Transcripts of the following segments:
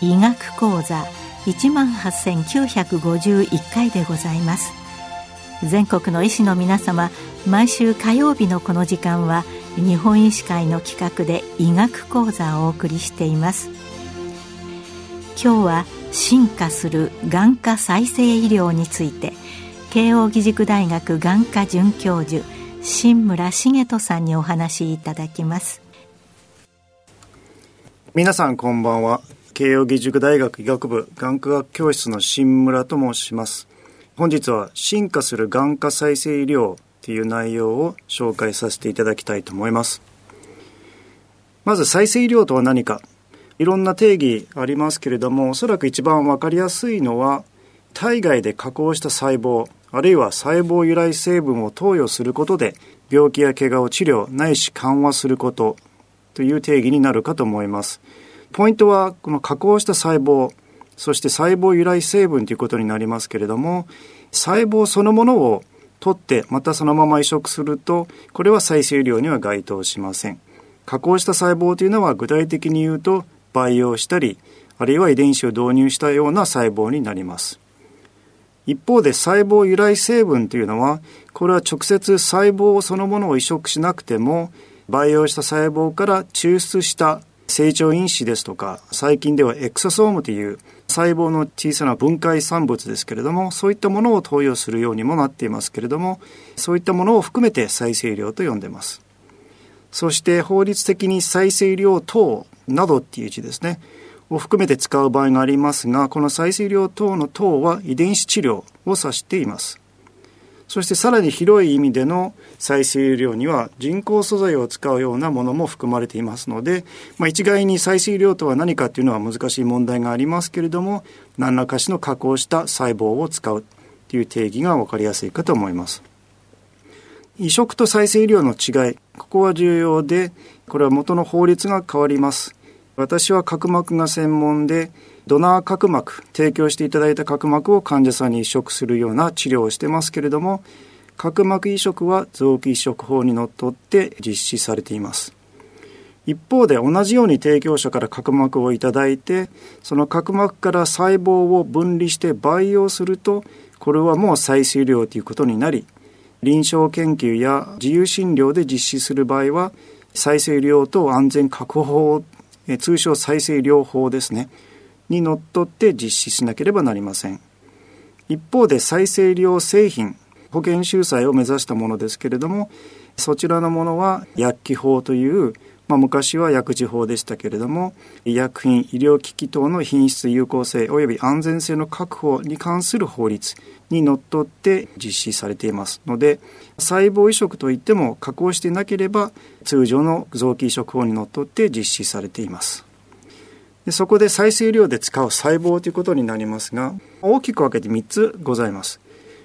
医学講座一万八千九百五十一回でございます。全国の医師の皆様毎週火曜日のこの時間は日本医師会の企画で医学講座をお送りしています。今日は進化する眼科再生医療について慶應義塾大学眼科准教授新村茂人さんにお話しいただきます。皆さんこんばんは。慶應義塾大学医学部眼科学教室の新村と申します。本日は進化する眼科再生医療という内容を紹介させていただきたいと思います。まず再生医療とは何か。いろんな定義ありますけれどもおそらく一番わかりやすいのは体外で加工した細胞あるいは細胞由来成分を投与することで病気や怪我を治療ないし緩和することという定義になるかと思います。ポイントはこの加工した細胞そして細胞由来成分ということになりますけれども細胞そのものを取ってまたそのまま移植するとこれは再生医療には該当しません。加工した細胞というのは具体的に言うと培養したりあるいは遺伝子を導入したような細胞になります。一方で細胞由来成分というのはこれは直接細胞そのものを移植しなくても培養した細胞から抽出した成長因子ですとか最近ではエクソソームという細胞の小さな分解産物ですけれどもそういったものを投与するようにもなっていますけれどもそういったものを含めて再生医療と呼んでます。そして法律的に再生医療等などっていう字ですね。を含めて使う場合がありますがこの再生医療等の等は遺伝子治療を指しています。そしてさらに広い意味での再生医療には人工素材を使うようなものも含まれていますので、まあ、一概に再生医療とは何かというのは難しい問題がありますけれども何らかしの加工した細胞を使うという定義が分かりやすいかと思います。移植と再生医療の違いここは重要でこれは元の法律が変わります。私は角膜が専門でドナー角膜提供していただいた角膜を患者さんに移植するような治療をしてますけれども角膜移植は臓器移植法にのっとって実施されています。一方で同じように提供者から角膜をいただいてその角膜から細胞を分離して培養するとこれはもう再生医療ということになり臨床研究や自由診療で実施する場合は再生医療と安全確保法通称再生療法ですね。にのっとって実施しなければなりません。一方で再生医療製品保険収載を目指したものですけれどもそちらのものは薬機法という、まあ、昔は薬事法でしたけれども医薬品医療機器等の品質有効性及び安全性の確保に関する法律にのっとって実施されています。ので細胞移植といっても加工していなければ通常の臓器移植法にのっとって実施されています。でそこで再生医療で使う細胞ということになりますが大きく分けて3つございます。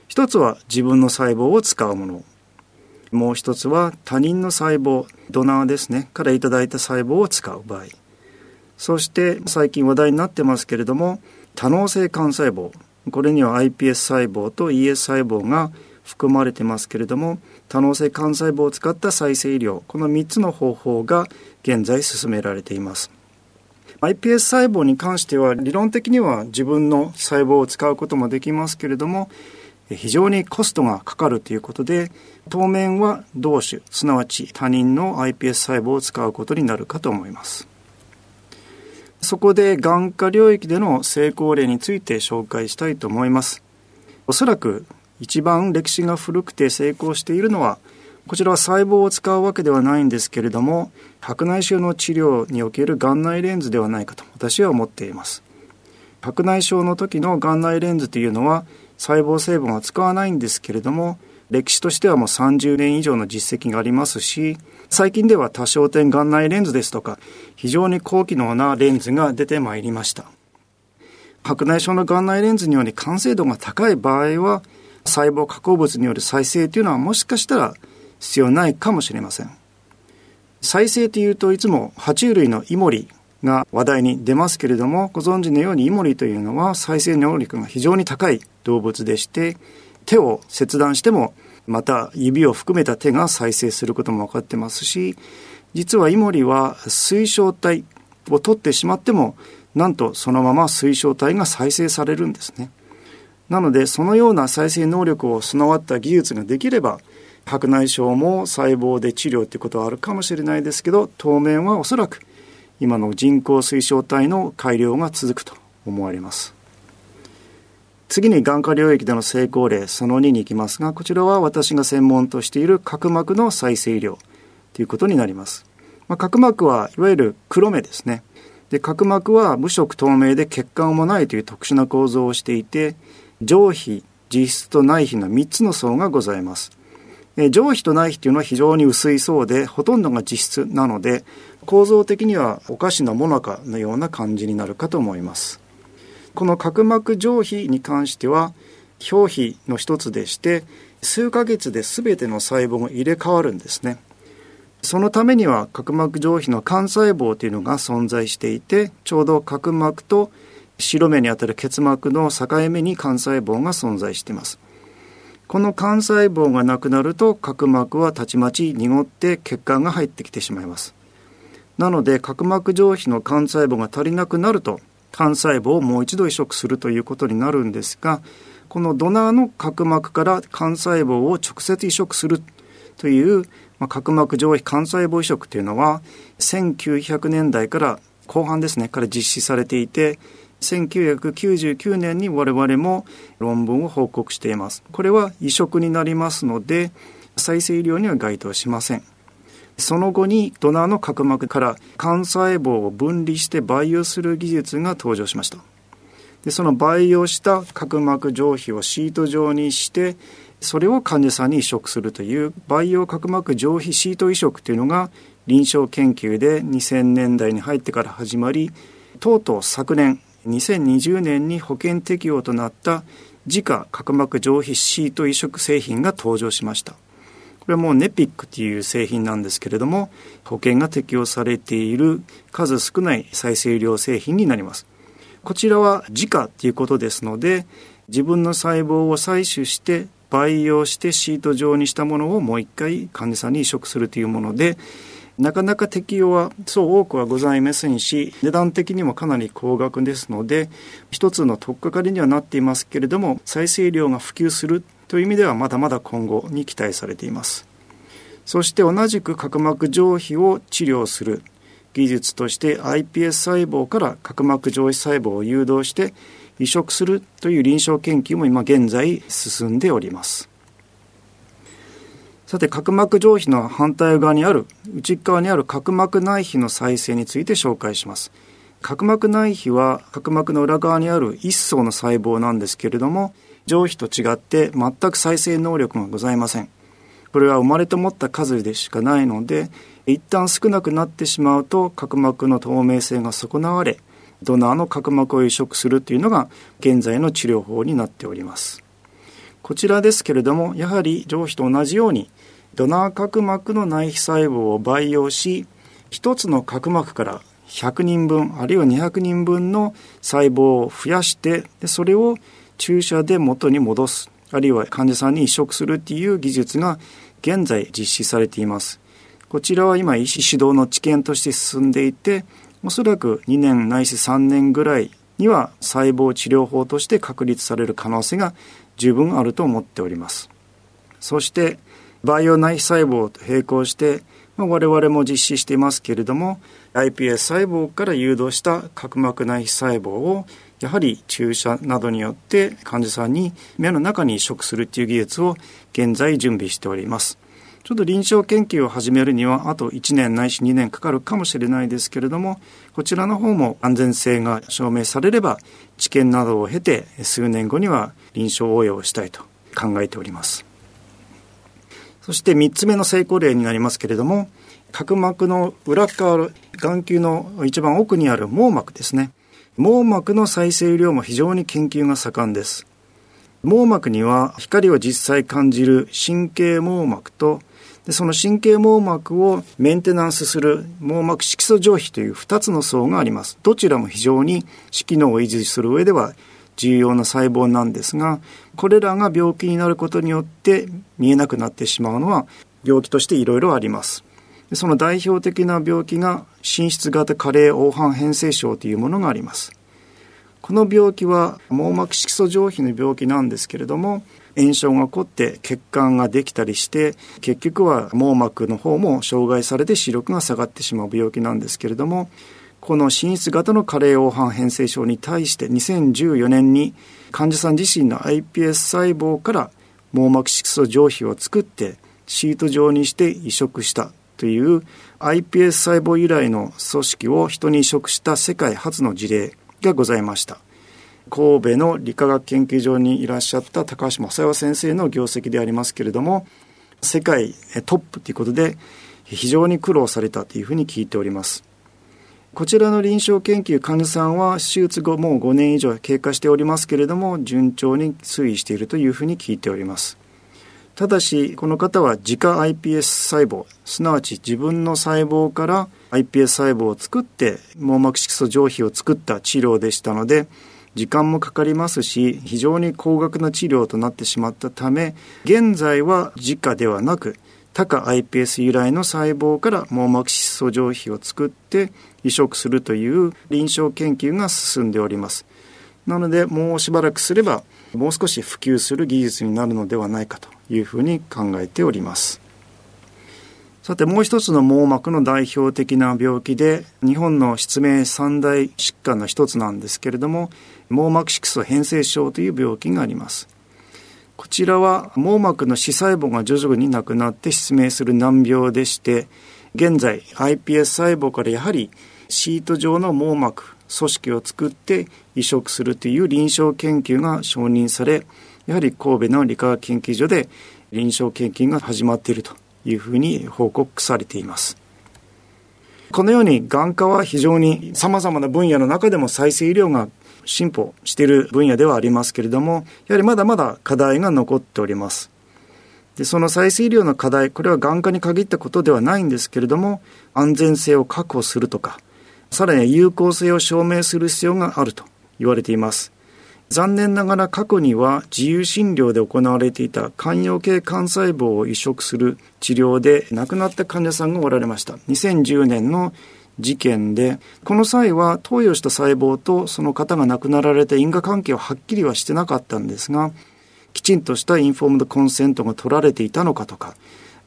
一つは自分の細胞を使うもの。もう一つは他人の細胞ドナーですね。からいただいた細胞を使う場合。そして最近話題になってますけれども多能性幹細胞。これには iPS 細胞と ES 細胞が含まれてますけれども多能性幹細胞を使った再生医療この3つの方法が現在進められています。iPS 細胞に関しては理論的には自分の細胞を使うこともできますけれども非常にコストがかかるということで当面は同種すなわち他人の iPS 細胞を使うことになるかと思います。そこで眼科領域での成功例について紹介したいと思います。おそらく一番歴史が古くて成功しているのはこちらは細胞を使うわけではないんですけれども白内障の治療における眼内レンズではないかと私は思っています。白内障の時の眼内レンズというのは細胞成分は使わないんですけれども歴史としてはもう30年以上の実績がありますし最近では多焦点眼内レンズですとか非常に高機能なレンズが出てまいりました。白内障の眼内レンズにより完成度が高い場合は細胞加工物による再生というのはもしかしたら必要ないかもしれません。再生というといつも爬虫類のイモリが話題に出ますけれども、ご存知のようにイモリというのは再生能力が非常に高い動物でして、手を切断しても、また指を含めた手が再生することも分かってますし、実はイモリは水晶体を取ってしまっても、なんとそのまま水晶体が再生されるんですね。なので、そのような再生能力を備わった技術ができれば、白内障も細胞で治療ということはあるかもしれないですけど、当面はおそらく今の人工水晶体の改良が続くと思われます。次に眼科領域での成功例その2に行きますが、こちらは私が専門としている角膜の再生医療ということになります。まあ、角膜はいわゆる黒目ですね。で、角膜は無色透明で血管もないという特殊な構造をしていて、上皮、実質と内皮の3つの層がございます。え上皮と内皮というのは非常に薄い層で、ほとんどが実質なので、構造的にはおかしなもなかのような感じになるかと思います。この角膜上皮に関しては、表皮の一つでして、数ヶ月で全ての細胞が入れ替わるんですね。そのためには角膜上皮の幹細胞というのが存在していて、ちょうど角膜と白目にあたる結膜の境目に幹細胞が存在しています。この幹細胞がなくなると角膜はたちまち濁って血管が入ってきてしまいます。なので角膜上皮の幹細胞が足りなくなると幹細胞をもう一度移植するということになるんですがこのドナーの角膜から幹細胞を直接移植するという、まあ、角膜上皮幹細胞移植というのは1900年代から後半ですねから実施されていて1999年に我々も論文を報告しています。これは移植になりますので、再生医療には該当しません。その後にドナーの角膜から幹細胞を分離して培養する技術が登場しました。でその培養した角膜上皮をシート状にしてそれを患者さんに移植するという培養角膜上皮シート移植というのが臨床研究で2000年代に入ってから始まりとうとう昨年2020年に保険適用となった自家角膜上皮シート移植製品が登場しました。これはもうネピックという製品なんですけれども、保険が適用されている数少ない再生医療製品になります。こちらは自家ということですので、自分の細胞を採取して培養してシート状にしたものをもう一回患者さんに移植するというもので、なかなか適用はそう多くはございませんし、値段的にもかなり高額ですので、一つの取っかかりにはなっていますけれども、再生量が普及するという意味ではまだまだ今後に期待されています。そして同じく角膜上皮を治療する技術として iPS 細胞から角膜上皮細胞を誘導して移植するという臨床研究も今現在進んでおります。さて、角膜上皮の反対側にある、内側にある角膜内皮の再生について紹介します。角膜内皮は角膜の裏側にある一層の細胞なんですけれども、上皮と違って全く再生能力がございません。これは生まれと持った数でしかないので、一旦少なくなってしまうと角膜の透明性が損なわれ、ドナーの角膜を移植するというのが現在の治療法になっております。こちらですけれども、やはり上皮と同じようにドナー角膜の内皮細胞を培養し、一つの角膜から100人分、あるいは200人分の細胞を増やして、それを注射で元に戻す、あるいは患者さんに移植するっていう技術が現在実施されています。こちらは今医師指導の知見として進んでいて、おそらく2年ないし3年ぐらいには細胞治療法として確立される可能性が十分あると思っております。そして、培養内皮細胞と並行して、まあ、我々も実施していますけれども iPS 細胞から誘導した角膜内皮細胞をやはり注射などによって患者さんに目の中に移植するという技術を現在準備しております。ちょっと臨床研究を始めるにはあと1年ないし2年かかるかもしれないですけれどもこちらの方も安全性が証明されれば治験などを経て数年後には臨床応用をしたいと考えております。そして3つ目の成功例になりますけれども、角膜の裏側、眼球の一番奥にある網膜ですね。網膜の再生量も非常に研究が盛んです。網膜には光を実際感じる神経網膜とでその神経網膜をメンテナンスする網膜色素上皮という2つの層があります。どちらも非常に機能を維持する上では重要な細胞なんですが、これらが病気になることによって見えなくなってしまうのは病気としていろいろあります。その代表的な病気が滲出型加齢黄斑変性症というものがあります。この病気は網膜色素上皮の病気なんですけれども、炎症が起こって血管ができたりして結局は網膜の方も障害されて視力が下がってしまう病気なんですけれどもこの滲出型の加齢黄斑変性症に対して2014年に患者さん自身の iPS 細胞から網膜色素上皮を作ってシート状にして移植したという iPS 細胞由来の組織を人に移植した世界初の事例。がございました。神戸の理化学研究所にいらっしゃった高橋正代先生の業績でありますけれども、世界トップということで非常に苦労されたというふうに聞いております。こちらの臨床研究患者さんは手術後もう5年以上経過しておりますけれども順調に推移しているというふうに聞いております。ただしこの方は自家 iPS 細胞すなわち自分の細胞から iPS 細胞を作って網膜色素上皮を作った治療でしたので時間もかかりますし非常に高額な治療となってしまったため現在は自家ではなく他家 iPS 由来の細胞から網膜色素上皮を作って移植するという臨床研究が進んでおります。なのでもうしばらくすればもう少し普及する技術になるのではないかというふうに考えております。さてもう一つの網膜の代表的な病気で日本の失明三大疾患の一つなんですけれども網膜色素変性症という病気があります。こちらは網膜の視細胞が徐々になくなって失明する難病でして現在 iPS 細胞からやはりシート状の網膜組織を作って移植するという臨床研究が承認されやはり神戸の理化学研究所で臨床研究が始まっているというふうに報告されています。このように眼科は非常に様々な分野の中でも再生医療が進歩している分野ではありますけれども、やはりまだまだ課題が残っております。でその再生医療の課題、これは眼科に限ったことではないんですけれども、安全性を確保するとか、さらに有効性を証明する必要があると言われています。残念ながら過去には自由診療で行われていた肝陽系幹細胞を移植する治療で亡くなった患者さんがおられました。2010年の事件で、この際は投与した細胞とその方が亡くなられた因果関係ははっきりはしてなかったんですが、きちんとしたインフォームドコンセントが取られていたのかとか、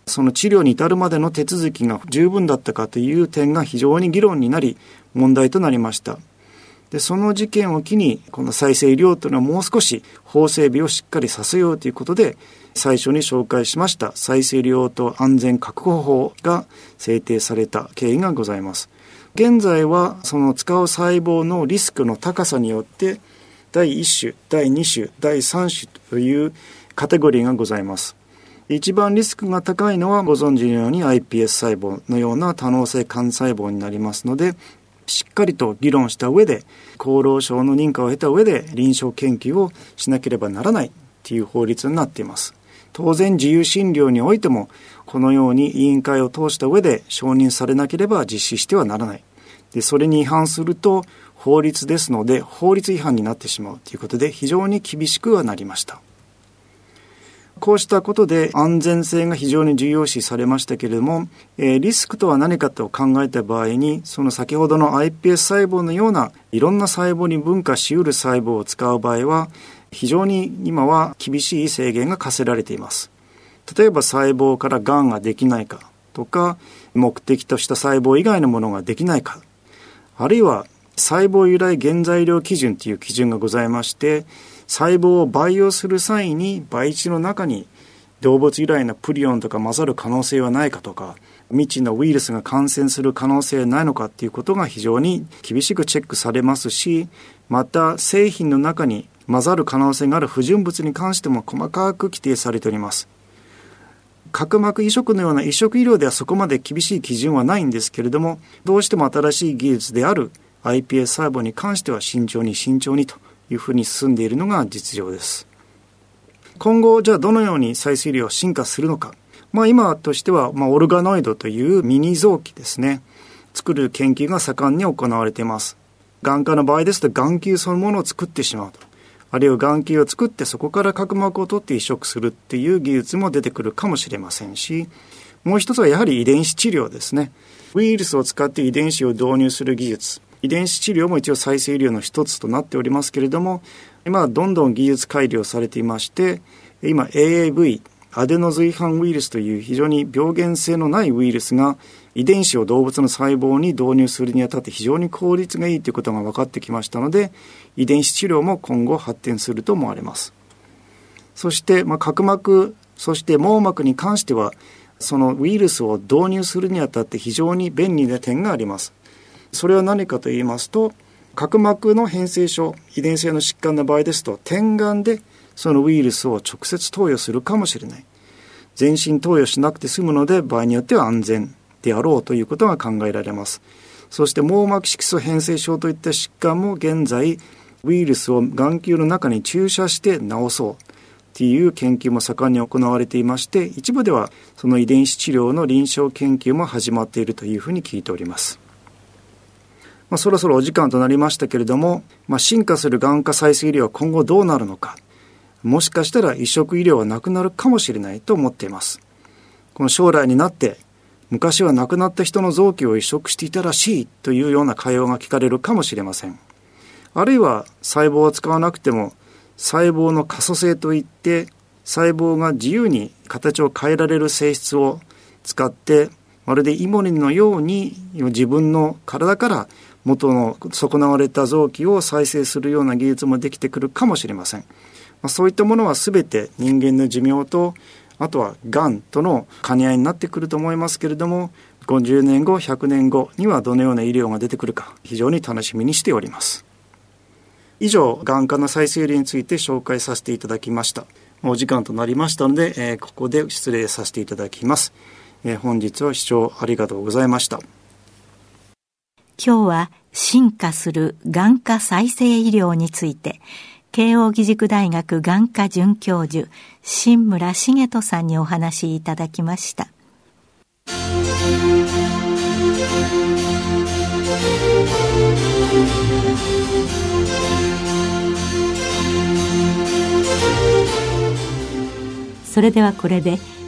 その治療に至るまでの手続きが十分だったかという点が非常に議論になり問題となりました。で、その事件を機に、この再生医療というのはもう少し法整備をしっかりさせようということで、最初に紹介しました再生医療と安全確保法が制定された経緯がございます。現在はその使う細胞のリスクの高さによって第1種、第2種、第3種というカテゴリーがございます。一番リスクが高いのはご存知のように iPS 細胞のような多能性幹細胞になりますので、しっかりと議論した上で、厚労省の認可を得た上で臨床研究をしなければならないという法律になっています。当然自由診療においても、このように委員会を通した上で承認されなければ実施してはならない。で、それに違反すると法律ですので法律違反になってしまうということで非常に厳しくはなりました。こうしたことで安全性が非常に重要視されましたけれども、えー、リスクとは何かと考えた場合に、その先ほどの iPS 細胞のようないろんな細胞に分化しうる細胞を使う場合は、非常に今は厳しい制限が課せられています。例えば細胞から癌ができないかとか、目的とした細胞以外のものができないか、あるいは細胞由来原材料基準という基準がございまして、細胞を培養する際に培地の中に動物由来のプリオンとか混ざる可能性はないかとか未知のウイルスが感染する可能性はないのかっていうことが非常に厳しくチェックされますしまた製品の中に混ざる可能性がある不純物に関しても細かく規定されております。角膜移植のような移植医療ではそこまで厳しい基準はないんですけれどもどうしても新しい技術である iPS 細胞に関しては慎重に慎重にというふうに進んでいるのが実情です。今後、じゃあどのように再生医療は進化するのか。まあ、今としては、まあ、オルガノイドというミニ臓器ですね。作る研究が盛んに行われています。眼科の場合ですと眼球そのものを作ってしまうと。あるいは眼球を作ってそこから角膜を取って移植するっていう技術も出てくるかもしれませんしもう一つはやはり遺伝子治療ですね。ウイルスを使って遺伝子を導入する技術。遺伝子治療も一応再生医療の一つとなっておりますけれども今どんどん技術改良されていまして今 AAV アデノ随伴ウイルスという非常に病原性のないウイルスが遺伝子を動物の細胞に導入するにあたって非常に効率がいいということが分かってきましたので遺伝子治療も今後発展すると思われます。そして、まあ、角膜そして網膜に関してはそのウイルスを導入するにあたって非常に便利な点があります。それは何かと言いますと角膜の変性症遺伝性の疾患の場合ですと点眼でそのウイルスを直接投与するかもしれない。全身投与しなくて済むので場合によっては安全であろうということが考えられます。そして網膜色素変性症といった疾患も現在ウイルスを眼球の中に注射して治そう。っていう研究も盛んに行われていまして一部ではその遺伝子治療の臨床研究も始まっているというふうに聞いております。まあ、そろそろお時間となりましたけれども、まあ、進化する眼科再生医療は今後どうなるのかもしかしたら移植医療はなくなるかもしれないと思っています。この将来になって昔は亡くなった人の臓器を移植していたらしいというような会話が聞かれるかもしれません。あるいは細胞を使わなくても細胞の可塑性といって細胞が自由に形を変えられる性質を使ってまるでイモリのように自分の体から元の損なわれた臓器を再生するような技術もできてくるかもしれません。ま、そういったものは全て人間の寿命とあとはがんとの兼ね合いになってくると思いますけれども50年後100年後にはどのような医療が出てくるか非常に楽しみにしております。以上眼科の再生医療について紹介させていただきました。お時間となりましたので、えー、ここで失礼させていただきます、えー、本日は視聴ありがとうございました。今日は進化する眼科再生医療について慶應義塾大学眼科准教授新村茂人さんにお話しいただきました。それではこれで